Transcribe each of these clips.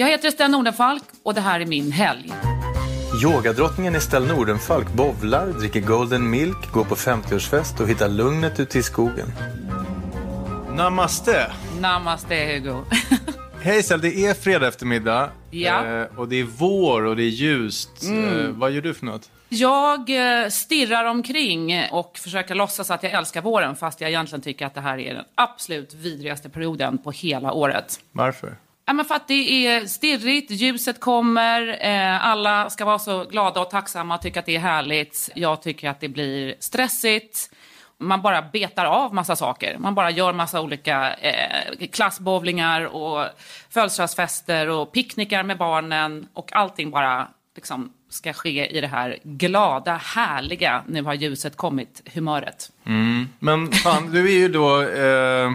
Jag heter Estelle Nordenfalk och det här är min helg. Yogadrottningen Estelle Nordenfalk bovlar, dricker golden milk, går på 50-årsfest och hittar lugnet ute i skogen. Namaste! Namaste Hugo. Hej Estelle, det är fredag eftermiddag. Ja. Eh, och det är vår och det är ljust. Mm. Eh, vad gör du för något? Jag eh, stirrar omkring och försöker låtsas att jag älskar våren fast jag egentligen tycker att det här är den absolut vidrigaste perioden på hela året. Varför? Ja, men för att det är stirrigt, ljuset kommer, eh, alla ska vara så glada och tacksamma och tycka att det är härligt. Jag tycker att det blir stressigt. Man bara betar av massa saker. Man bara gör massa olika eh, klassbowlingar och födelsedagsfester och picknickar med barnen och allting bara liksom ska ske i det här glada, härliga, nu har ljuset kommit, humöret. Mm. Men fan, du är ju då eh,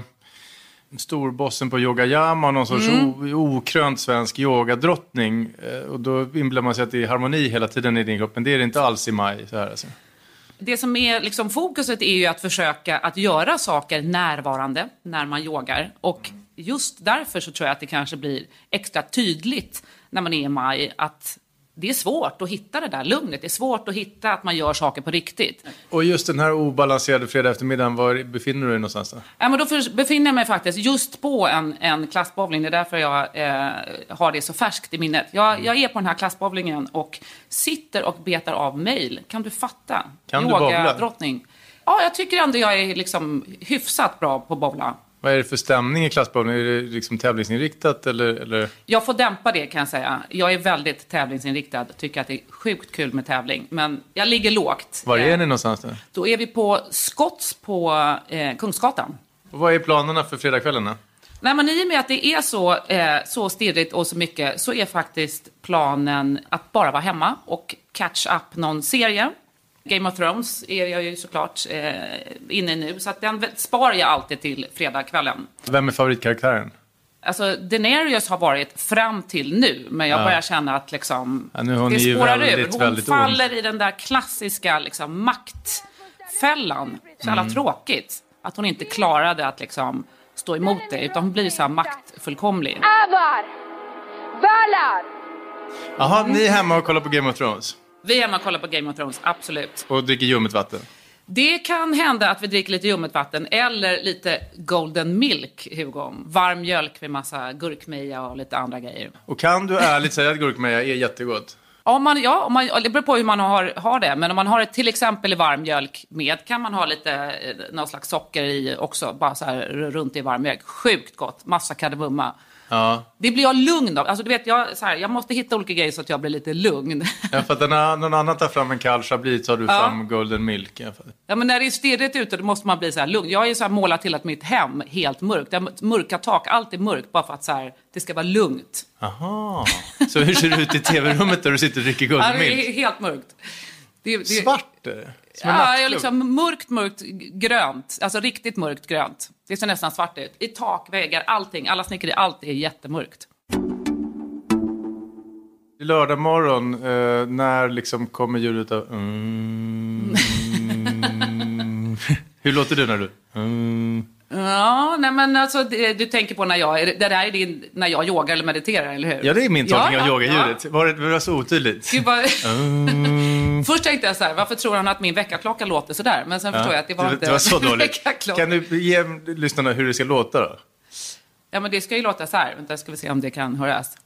storbossen på Yogayama och någon sorts Mm. okrönt svensk yogadrottning. Eh, och då inbillar man sig att det är harmoni hela tiden i din kropp, men det är det inte alls i maj. Så här, alltså. Det som är liksom fokuset är ju att försöka att göra saker närvarande när man yogar. Och just därför så tror jag att det kanske blir extra tydligt när man är i maj att det är svårt att hitta det där lugnet. Det är svårt att hitta att man gör saker på riktigt. Och just den här obalanserade fredag eftermiddagen, var befinner du dig någonstans då? Ja, men då befinner jag mig faktiskt just på en, en klassbowling. Det är därför jag eh, har det så färskt i minnet. Jag, jag är på den här klassbowlingen och sitter och betar av mejl. Kan du fatta? Kan du bowla? drottning. Ja, jag tycker ändå jag är liksom hyfsat bra på att bowla. Vad är det för stämning i klassbowling? Är det liksom tävlingsinriktat eller? eller? Jag får dämpa det kan jag säga. Jag är väldigt tävlingsinriktad. Tycker att det är sjukt kul med tävling. Men jag ligger lågt. Var Eh, är ni någonstans då? Då är vi på Scotts på eh, Kungsgatan. Och vad är planerna för fredagskvällen? Nej, men i och med att det är så, eh, så stirrigt och så mycket så är faktiskt planen att bara vara hemma och catch up någon serie. Game of Thrones är jag ju såklart eh, inne i nu, så att den sparar jag alltid till fredagskvällen. Vem är favoritkaraktären? Alltså, Daenerys har varit fram till nu, men jag börjar känna att liksom, Ja, nu det spårar väldigt, ur. Hon väldigt ond. faller i den där klassiska liksom, maktfällan. Så Mm. jävla tråkigt att hon inte klarade att liksom, stå emot det, utan hon blir så här maktfullkomlig. Avar! Valar! Jaha, ni är hemma och kollar på Game of Thrones? Vi är hemma och kollar på Game of Thrones, absolut. Och dricker ljummet vatten? Det kan hända att vi dricker lite ljummet vatten eller lite golden milk, Hugo. Varm mjölk med massa gurkmeja och lite andra grejer. Och kan du ärligt säga att gurkmeja är jättegott? Om man, ja, om man, det beror på hur man har, har det. Men om man har det till exempel i varm mjölk med kan man ha lite, eh, någon slags socker i också. Bara så här runt i varm mjölk. Sjukt gott. Massa kardemumma. Ja. Det blir jag lugn av. Alltså, du vet, jag, så här, jag måste hitta olika grejer så att jag blir lite lugn. ja för att när någon annan tar fram en kall chablis har du Ja. fram golden milk. Ja, men när det är stirrigt ute då måste man bli så här lugn. Jag har ju så här målat till att mitt hem helt mörkt. Jag har mörka tak, allt är mörkt bara för att så här, det ska vara lugnt. Aha. Så hur ser det ut i tv-rummet där du sitter och dricker Ja, golden det är milk? helt mörkt. Det, det, Svart är det. Som Ja, liksom mörkt, mörkt grönt. Alltså riktigt mörkt grönt. Det ser nästan svart ut. I tak, väggar, allting. Alla snickeri, allt är jättemörkt. Lördag morgon, eh, när liksom kommer ljudet av... Mm, hur låter du när du... Mm. Ja, nej men alltså det, du tänker på när jag, det där är din, när jag yogar eller mediterar, eller hur? Ja, det är min tolkning av ja, yogaljudet. Var det var det så otydligt? Gud, vad... Mm. Först tänkte jag så här, varför tror han att min väckarklocka låter så där? Men sen förstår jag att det var inte det var så dåligt. Kan du ge lyssnarna hur det ska låta då? Ja, men det ska ju låta så här. Vänta, ska vi se om det kan höras.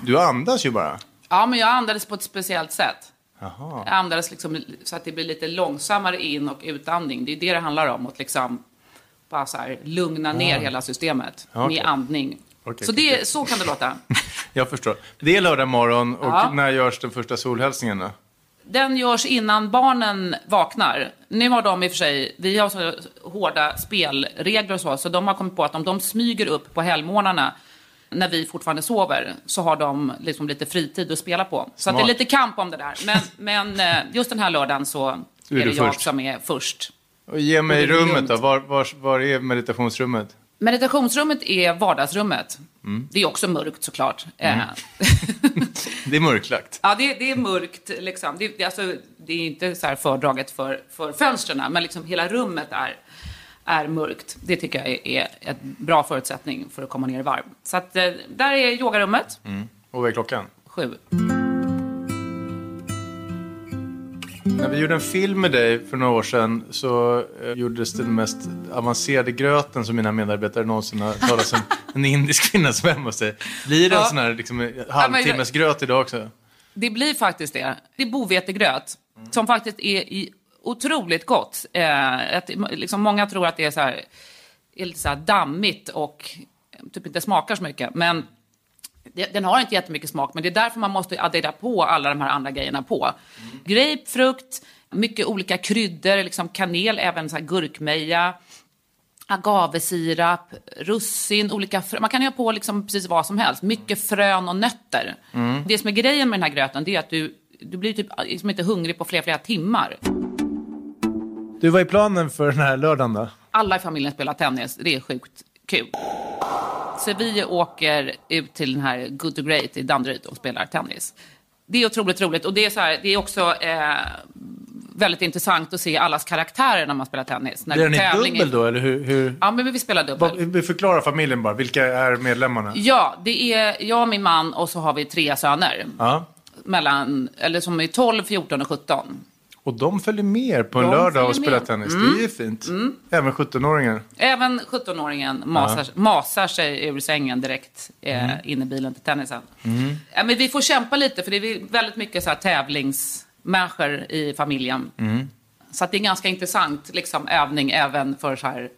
Du andas ju bara. Ja, men jag andades på ett speciellt sätt. Jaha. Jag andades liksom så att det blir lite långsammare in och utandning. Det är det det handlar om. Att liksom bara så här lugna ner hela systemet Ah. Okej. med andning. Okej, så, det, så kan det låta. Jag förstår. Det är lördag morgon och Ja. när görs den första solhälsningen då? Den görs innan barnen vaknar. Nu har de i och för sig, vi har så hårda spelregler och så, så de har kommit på att om de smyger upp på helgmorgnarna när vi fortfarande sover, så har de liksom lite fritid att spela på. Så det är lite kamp om det där. Men, men eh, just den här lördagen så är, är det jag först. som är först. Och ge mig rummet då. Var, var, var är meditationsrummet? Meditationsrummet är vardagsrummet. Mm. Det är också mörkt såklart. Eh, Det är mörklagt. Ja, det, det är mörkt. Liksom. Det, det, alltså, det är inte så här fördraget för, för fönstren, men liksom hela rummet är, är mörkt. Det tycker jag är, är en bra förutsättning för att komma ner i varv. Så att, eh, där är yogarummet, Och vad är klockan? sju. När vi gjorde en film med dig för några år sedan så eh, gjordes den mest avancerade gröten som mina medarbetare någonsin har talat om. En indisk kvinna som är hemma hos dig. Blir det en Ja. sån här liksom, halvtimmes gröt idag också? Det blir faktiskt det. Det är bovetegröt, som faktiskt är otroligt gott. Eh, att, liksom, många tror att det är, så här, är lite så dammigt och typ inte smakar så mycket. Men den har inte jättemycket smak, men det är därför man måste addera på alla de här andra grejerna på. Grapefrukt, mycket olika kryddor, liksom kanel, även så gurkmeja, agavesirap, russin, olika frö- Man kan göra på liksom precis vad som helst. Mycket frön och nötter. Det som är grejen med den här gröten, det är att du, du blir typ liksom inte hungrig på flera, flera timmar. Du, vad är planen för den här lördagen då? Alla i familjen spelar tennis. Det är sjukt kul. Så vi åker ut till den här Good to Great i Danderyd och spelar tennis. Det är otroligt roligt och det är, så här, det är också eh, väldigt intressant att se allas karaktärer när man spelar tennis. När Blir den i tävling är- dubbel då, eller hur? hur? Ja, men vi spelar dubbel. Förklara familjen bara, vilka är medlemmarna? Ja, det är jag och min man och så har vi tre söner. Ja. Mellan, eller som är 12, 14 och 17. Och de följer med på en De lördag och spelar med. tennis. Det är ju fint. Även 17-åringar. Även 17-åringen masar, masar sig ur sängen direkt eh, in i bilen till tennisen. Ja, men vi får kämpa lite, för det är väldigt mycket så här tävlingsmänniskor i familjen. Så att det är en ganska intressant liksom, övning även för så här,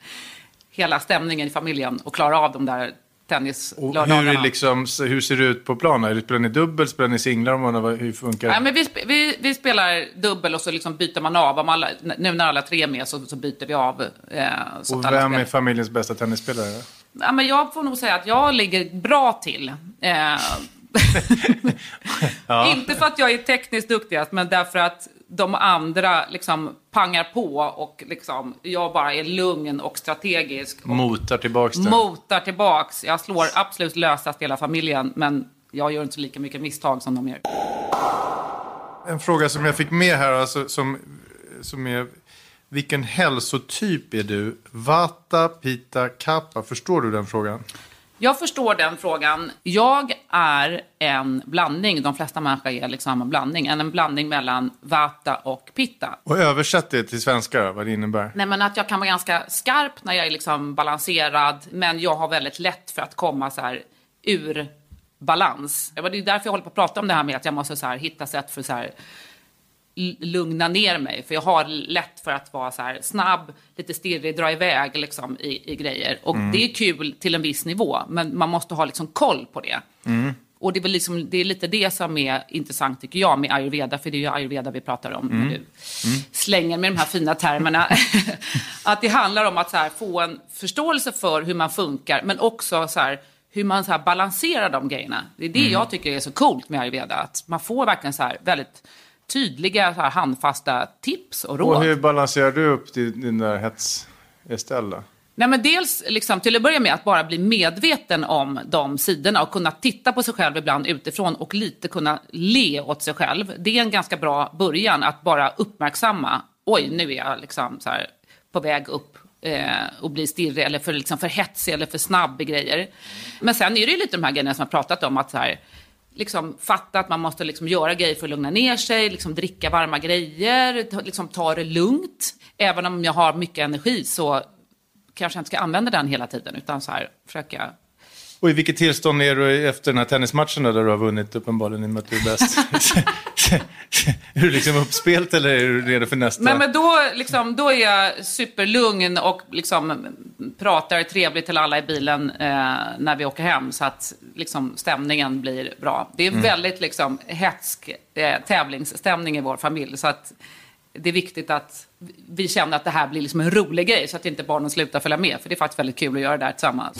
hela stämningen i familjen och klara av de där Och tennislördagarna. hur, är liksom, hur ser det ut på planen? Är det- Spelar ni dubbel? Spelar ni singlar? Om man, hur funkar det? Ja, men vi, vi, vi spelar dubbel och så liksom byter man av. Om alla, nu när alla tre är med så, så byter vi av. Eh, så och vem är familjens bästa tennisspelare? Ja, men jag får nog säga att jag ligger bra till. Eh, Inte för att jag är tekniskt duktigast, men därför att de andra liksom pangar på och liksom, jag bara är lugn och strategisk. Och Motar tillbaks det. motar tillbaks. Jag slår absolut lösast hela familjen, men jag gör inte så lika mycket misstag som de gör. En fråga som jag fick med här, alltså, som, som är... Vilken hälsotyp är du? Vata, Pita, Kappa. Förstår du den frågan? Jag förstår den frågan. Jag är en blandning, de flesta människor är liksom en blandning, en blandning mellan vata och pitta. Och översätt det till svenska, vad det innebär. Nej, men att jag kan vara ganska skarp när jag är liksom balanserad, men jag har väldigt lätt för att komma så här ur balans. Det är därför jag håller på att prata om det här med att jag måste så här hitta sätt för så här lugna ner mig. För jag har lätt för att vara så här snabb, lite stirrig, dra iväg liksom i, i grejer. Och det är kul till en viss nivå, men man måste ha liksom koll på det. Och det är, liksom, det är lite det som är intressant tycker jag med ayurveda, för det är ju ayurveda vi pratar om när du slänger med de här fina termerna. att det handlar om att här, få en förståelse för hur man funkar, men också så här, hur man så här balanserar de grejerna. Det är det jag tycker är så coolt med ayurveda, att man får verkligen så här väldigt tydliga, så här, handfasta tips och råd. Och hur balanserar du upp din, din där hets Estella? Nej, men dels liksom, till att börja med att bara bli medveten om de sidorna och kunna titta på sig själv ibland utifrån och lite kunna le åt sig själv. Det är en ganska bra början att bara uppmärksamma, oj nu är jag liksom så här, på väg upp eh, och blir stirrig eller för, liksom, för hetsig eller för snabb i grejer. Men sen är det ju lite de här grejerna som jag pratat om, att så här, liksom fatta att man måste liksom göra grejer för att lugna ner sig, liksom dricka varma grejer, liksom ta det lugnt. Även om jag har mycket energi så kanske jag inte ska använda den hela tiden, utan så här försöka... Och i vilket tillstånd är du efter den här tennismatchen där du har vunnit uppenbarligen i och med att du är bäst? är du liksom uppspelt eller är du redo för nästa? Men, men då, liksom, då är jag superlugn och liksom pratar trevligt till alla i bilen eh, när vi åker hem, så att liksom, stämningen blir bra. Det är väldigt liksom, hetsk eh, tävlingsstämning i vår familj, så att det är viktigt att vi känner att det här blir liksom en rolig grej, så att inte barnen slutar följa med, för det är faktiskt väldigt kul att göra det här tillsammans.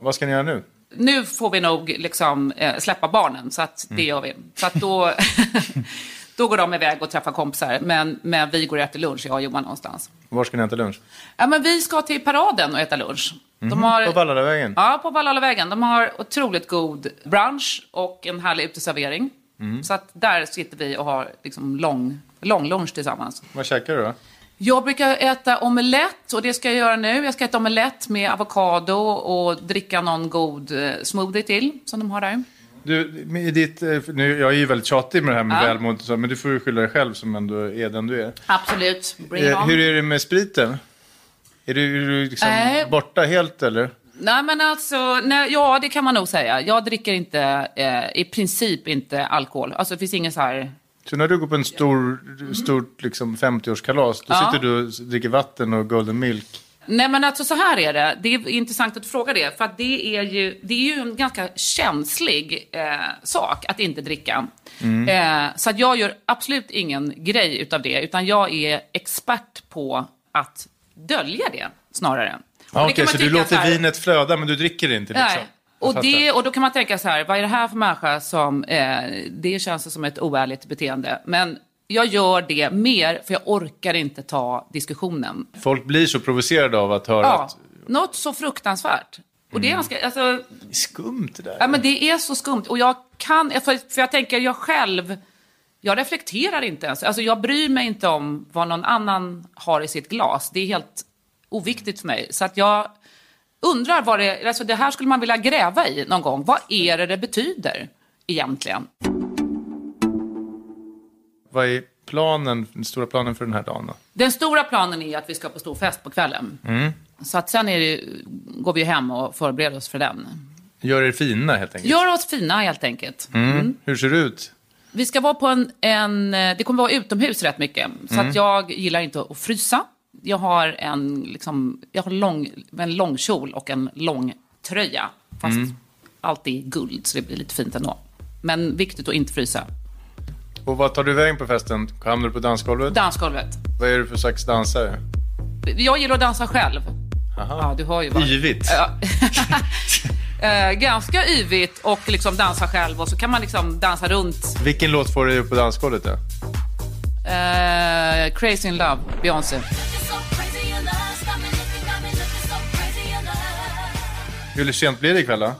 Vad ska ni göra nu? Nu får vi nog liksom, eh, släppa barnen, så att det gör vi. Så att då, Då går de iväg och träffar kompisar. Men, men vi går och äter lunch, jag och Johan någonstans. Var ska ni äta lunch? Ja, men vi ska till paraden och äta lunch. De har, Mhm. På Vallalavägen? Ja, på Vallalavägen. De har otroligt god brunch och en härlig uteservering. Mm. Så att där sitter vi och har liksom lång, lång lunch tillsammans. Vad käkar du då? Jag brukar äta omelett och det ska jag göra nu. Jag ska äta omelett med avokado och dricka någon god eh, smoothie till som de har där. Du, i ditt, eh, nu, jag är ju väldigt tjatig med det här med Ja. välmående, så, men du får ju skylla dig själv som ändå är den du är. Absolut. Eh, hur är det med spriten? Är du, är du liksom Nej. borta helt eller? Nej, men alltså, nej, ja, det kan man nog säga. Jag dricker inte, eh, i princip inte alkohol. Alltså det finns ingen så här... Så när du går på en stor, stort liksom 50-årskalas, då Ja. sitter du och dricker vatten och golden milk. Nej men alltså så här är det. Det är intressant att du frågar det. För det är ju, det är ju en ganska känslig eh, sak att inte dricka. Eh, så att jag gör absolut ingen grej utav det. Utan jag är expert på att dölja det snarare. Kan Okej, man så du låter så här- vinet flöda men du dricker det inte liksom? Nej. Och, det, och då kan man tänka så här, vad är det här för människa som, eh, det känns som ett oärligt beteende. Men jag gör det mer för jag orkar inte ta diskussionen. Folk blir så provocerade av att höra Ja, att något så fruktansvärt. Och det är ganska, alltså, det är skumt det där. ja, men det är så skumt. Och jag kan, för, för jag tänker, jag själv, jag reflekterar inte ens. Alltså jag bryr mig inte om vad någon annan har i sitt glas. Det är helt oviktigt för mig. Så att jag undrar vad det, alltså det här skulle man vilja gräva i någon gång. Vad är det det betyder egentligen? Vad är planen, den stora planen för den här dagen då? Den stora planen är att vi ska på stor fest på kvällen. Så att sen är det, går vi hem och förbereder oss för den. Gör er fina helt enkelt. Gör oss fina helt enkelt. Mm. Hur ser det ut? Vi ska vara på en, en eh, det kommer vara utomhus rätt mycket. Så att jag gillar inte att frysa. Jag har en, liksom, jag har lång, en lång kjol och en lång tröja. Fast allt är guld, så det blir lite fint ändå. Men viktigt att inte frysa. Och vad tar du vägen på festen? Hamnar du på dansgolvet? Dansgolvet. Vad är du för slags dansare? Jag gillar att dansa själv. Ja, du hör ju vad... Yvigt. Eh, ganska yvigt och liksom dansa själv och så kan man liksom dansa runt. Vilken låt får du upp på dansgolvet då? Eh, Crazy in Love, Beyoncé. Hur sent blir det ikväll då?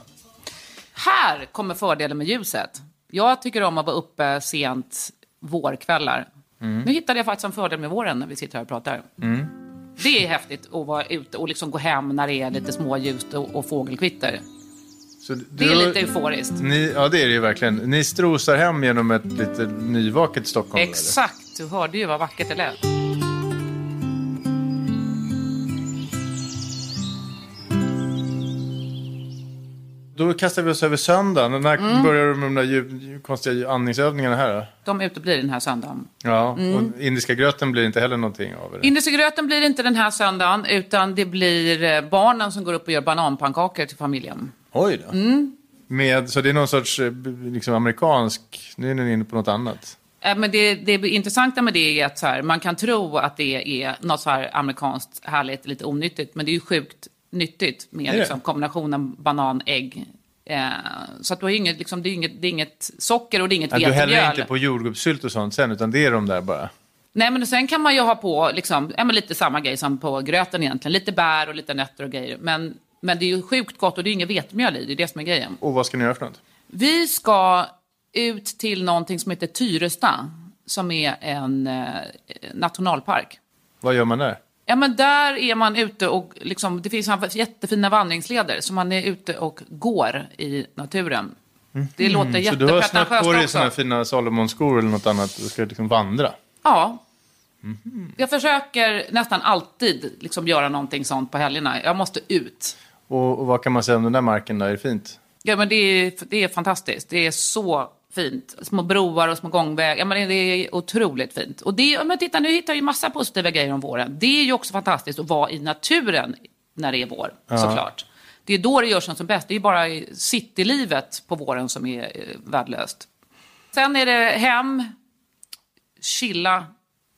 Här kommer fördelen med ljuset. Jag tycker om att vara uppe sent vårkvällar. Nu hittade jag faktiskt en fördel med våren när vi sitter här och pratar. Det är häftigt att vara ute och liksom gå hem när det är lite småljust och, och fågelkvitter. Så Det är lite euforiskt. Ni, ja, det är det ju verkligen. Ni strosar hem genom ett lite nyvaket Stockholm. eller? Exakt, du hörde ju vad vackert det lät. Då kastar vi oss över söndagen. När Mm. börjar du med de där konstiga andningsövningarna här då? De uteblir den här söndagen. Ja, Mm. och indiska gröten blir inte heller någonting av det. Indiska gröten blir inte den här söndagen, utan det blir eh, barnen som går upp och gör bananpannkakor till familjen. Oj då. Mm. Med, så det är någon sorts eh, liksom amerikansk, nu är ni inne på något annat. Eh, Men det, det intressanta med det är att här, man kan tro att det är något så här amerikanskt härligt, lite onyttigt, men det är ju sjukt nyttigt med det? liksom, kombinationen banan-ägg. Eh, så att du har inget, liksom, det, är inget, det är inget socker och det är inget Ja, du häller vetemjöl. inte på jordgubbssylt och sånt sen, utan det är de där bara. Nej, men sen kan man ju ha på liksom, ja, lite samma grej som på gröten egentligen. Lite bär och lite nötter och grejer. Men, men det är ju sjukt gott och det är inget vetemjöl i. Det är det som är grejen. Och vad ska ni göra för något? Vi ska ut till någonting som heter Tyresta, som är en eh, nationalpark. Vad gör man där? Ja, men där är man ute och liksom, det finns jättefina vandringsleder, så man är ute och går i naturen. Det låter Mhm. Så du har snart jättepretentiöst på dig också. sådana fina Salomonskor eller något annat och ska liksom vandra? Ja. Mhm. Jag försöker nästan alltid liksom göra någonting sånt på helgerna. Jag måste ut. Och, och vad kan man säga om den där marken där? Är det fint? Ja, men det är, det är fantastiskt. Det är så fint. Små broar och små gångvägar. Ja, men det är otroligt fint. Och det, ja, men titta, nu hittar jag ju massa positiva grejer om våren. Det är ju också fantastiskt att vara i naturen när det är vår, såklart. Det är då det görs som bäst. Det är ju bara i citylivet på våren som är eh, värdelöst. Sen är det hem, chilla,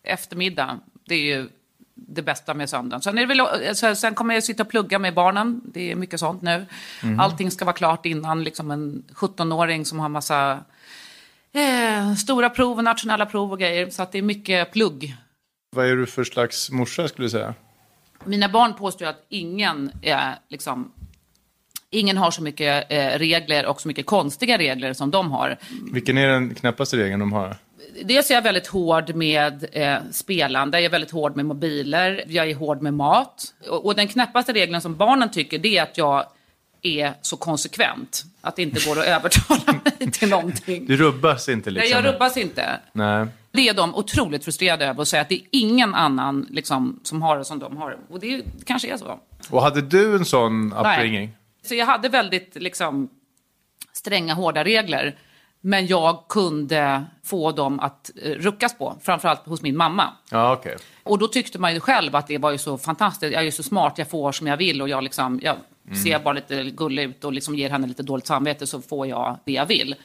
eftermiddag. Det är ju det bästa med söndagen. Sen, är väl, så- sen kommer jag sitta och plugga med barnen. Det är mycket sånt nu. Allting ska vara klart innan liksom en 17-åring som har massa Eh, stora prov och nationella prov och grejer. Så att det är mycket plugg. Vad är du för slags morsa skulle du säga? Mina barn påstår att ingen är liksom Ingen har så mycket eh, regler och så mycket konstiga regler som de har. Vilken är den knäppaste regeln de har? Dels är jag väldigt hård med eh, spelande, jag är väldigt hård med mobiler, jag är hård med mat. Och, och den knäppaste regeln som barnen tycker det är att jag är så konsekvent. Att det inte går att övertala mig till någonting. Du rubbas inte liksom? Nej, jag rubbas inte. Nej. Det är de otroligt frustrerade över och säga att det är ingen annan liksom, som har det som de har. Och det kanske är så. Och hade du en sån upbringing? Så jag hade väldigt liksom, stränga, hårda regler. Men jag kunde få dem att eh, ruckas på, framförallt hos min mamma. Ja, okej. Och då tyckte man ju själv att det var ju så fantastiskt. Jag är ju så smart, jag får som jag vill och jag, liksom, jag ser bara lite gullig ut och liksom ger henne lite dåligt samvete så får jag det jag vill.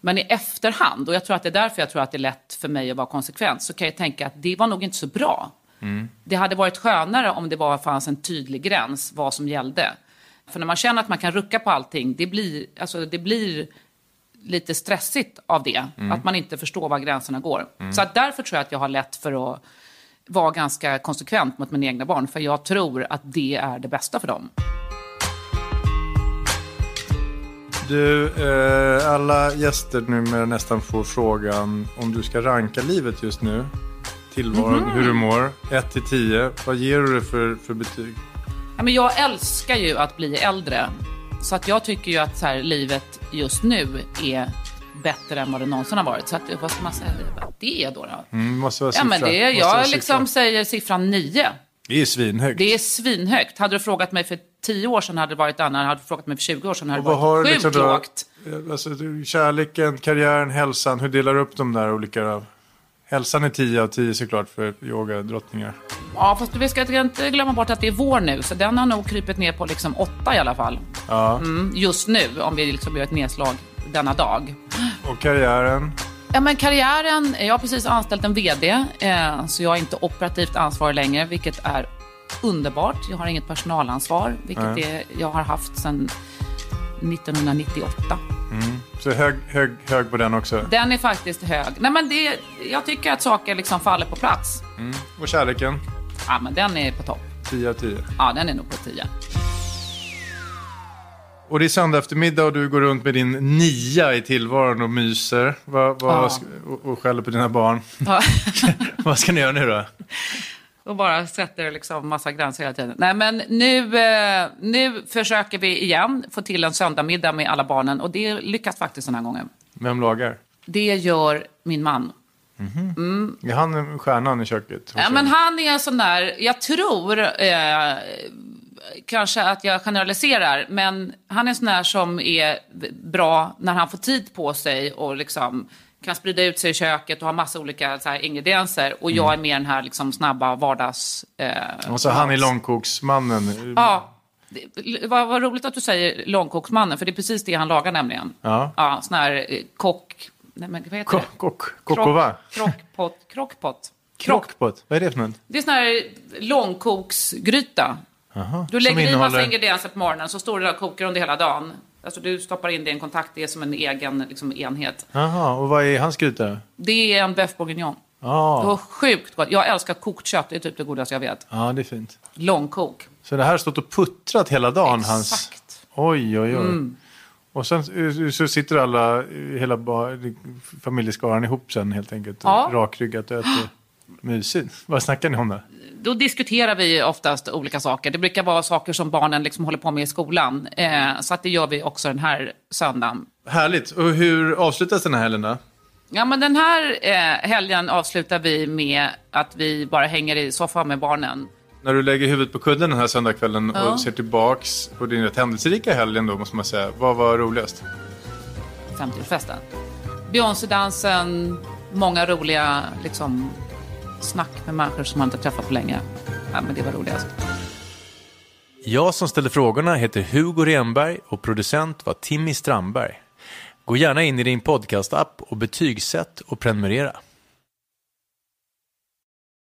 Men i efterhand, och jag tror att det är därför jag tror att det är lätt för mig att vara konsekvent, så kan jag tänka att det var nog inte så bra. Det hade varit skönare om det bara fanns en tydlig gräns vad som gällde. För när man känner att man kan rucka på allting, det blir, alltså, det blir lite stressigt av det. Att man inte förstår var gränserna går. Så att därför tror jag att jag har lätt för att vara ganska konsekvent mot mina egna barn. För jag tror att det är det bästa för dem. Du, eh, alla gäster numera nästan får frågan om du ska ranka livet just nu. Tillvaron, hur du mår. 1 till 10. Vad ger du det för, för betyg? Ja, men jag älskar ju att bli äldre. Så att jag tycker ju att så här, livet just nu är bättre än vad det någonsin har varit. Så att, vad ska man säga det är då? då? Mm, måste vara Ja, men det är, jag liksom säger siffran 9. Det är svinhögt. Det är svinhögt. Hade du frågat mig för 10 år sedan hade det varit annan. Hade du frågat mig för 20 år sedan hade det vad har varit du sjukt liksom då, lågt. eh, alltså, kärleken, karriären, hälsan. Hur delar du upp de där olika? Hälsan är 10 av 10 såklart för yogadrottningar. Ja, fast vi ska inte glömma bort att det är vår nu. Så den har nog krypit ner på liksom 8 i alla fall. Ja. Mm, just nu, om vi liksom gör ett nedslag denna dag. Och karriären. Ja, men karriären, jag har precis anställt en VD, eh, så jag är inte operativt ansvarig längre, vilket är underbart. Jag har inget personalansvar, vilket är, jag har haft sedan 1998. Så hög, hög, hög på den också. Den är faktiskt hög. Nej, men det, jag tycker att saker liksom faller på plats. Och kärleken. Ja, men den är på topp. 10 av 10. Ja, den är nog på 10. Och det är söndag eftermiddag och du går runt med din nia i tillvaron och myser. Vad, vad, Ja. och, och skäller på dina barn. Ja. vad ska ni göra nu då? Och bara sätter liksom massa gränser hela tiden. Nej, men nu, eh, nu försöker vi igen få till en söndagmiddag med alla barnen. Och det lyckas faktiskt den här gången. Vem lagar? Det gör min man. Är han stjärnan i köket? Ja, men han är en sån där, jag tror, eh, kanske att jag generaliserar, men han är en sån där som är bra när han får tid på sig och liksom kan sprida ut sig i köket och ha massa olika så här, ingredienser. Och jag är mer den här liksom, snabba vardags... Eh, Och så han är långkoksmannen. Ja. Det, vad, vad roligt att du säger långkoksmannen, för det är precis det han lagar nämligen. Ja. Ja, sån här eh, kock... Nej, men vad heter Ko- det? kock. Kokova. Krockpott. Krockpott. Krockpott. Vad är det för något? Det är sån här långkoksgryta. Aha. Du lägger i massa innehåller- ingredienser på morgonen, så står det där och kokar under hela dagen. Alltså du stoppar in det i en kontakt, det är som en egen liksom, enhet. Jaha, och vad är hans gryta? Det är en bœuf bourguignon. Ja, Det var sjukt gott. Jag älskar kokt kött, det är typ det godaste jag vet. ja, det är fint. Långkok. Så det här har stått och puttrat hela dagen? Hans... Exakt. Oj, oj, oj. Mm. Och sen så sitter alla, hela familjeskaran ihop sen helt enkelt. Ja. Rakryggat och äter. Mysigt. Vad snackar ni om då? Då diskuterar vi oftast olika saker. Det brukar vara saker som barnen liksom håller på med i skolan. Eh, så att det gör vi också den här söndagen. Härligt. Och hur avslutas den här helgen då? Ja, men den här eh, helgen avslutar vi med att vi bara hänger i soffan med barnen. När du lägger huvudet på kudden den här söndagskvällen Ja. och ser tillbaks på din rätt händelserika helgen då måste man säga. Vad var roligast? 50-årsfesten. Beyoncé-dansen, många roliga liksom, snack med människor som man inte träffat på länge. Ja, men det var roligast. Jag som ställde frågorna heter Hugo Renberg och producent var Timmy Strandberg. Gå gärna in i din podcastapp och betygsätt och prenumerera.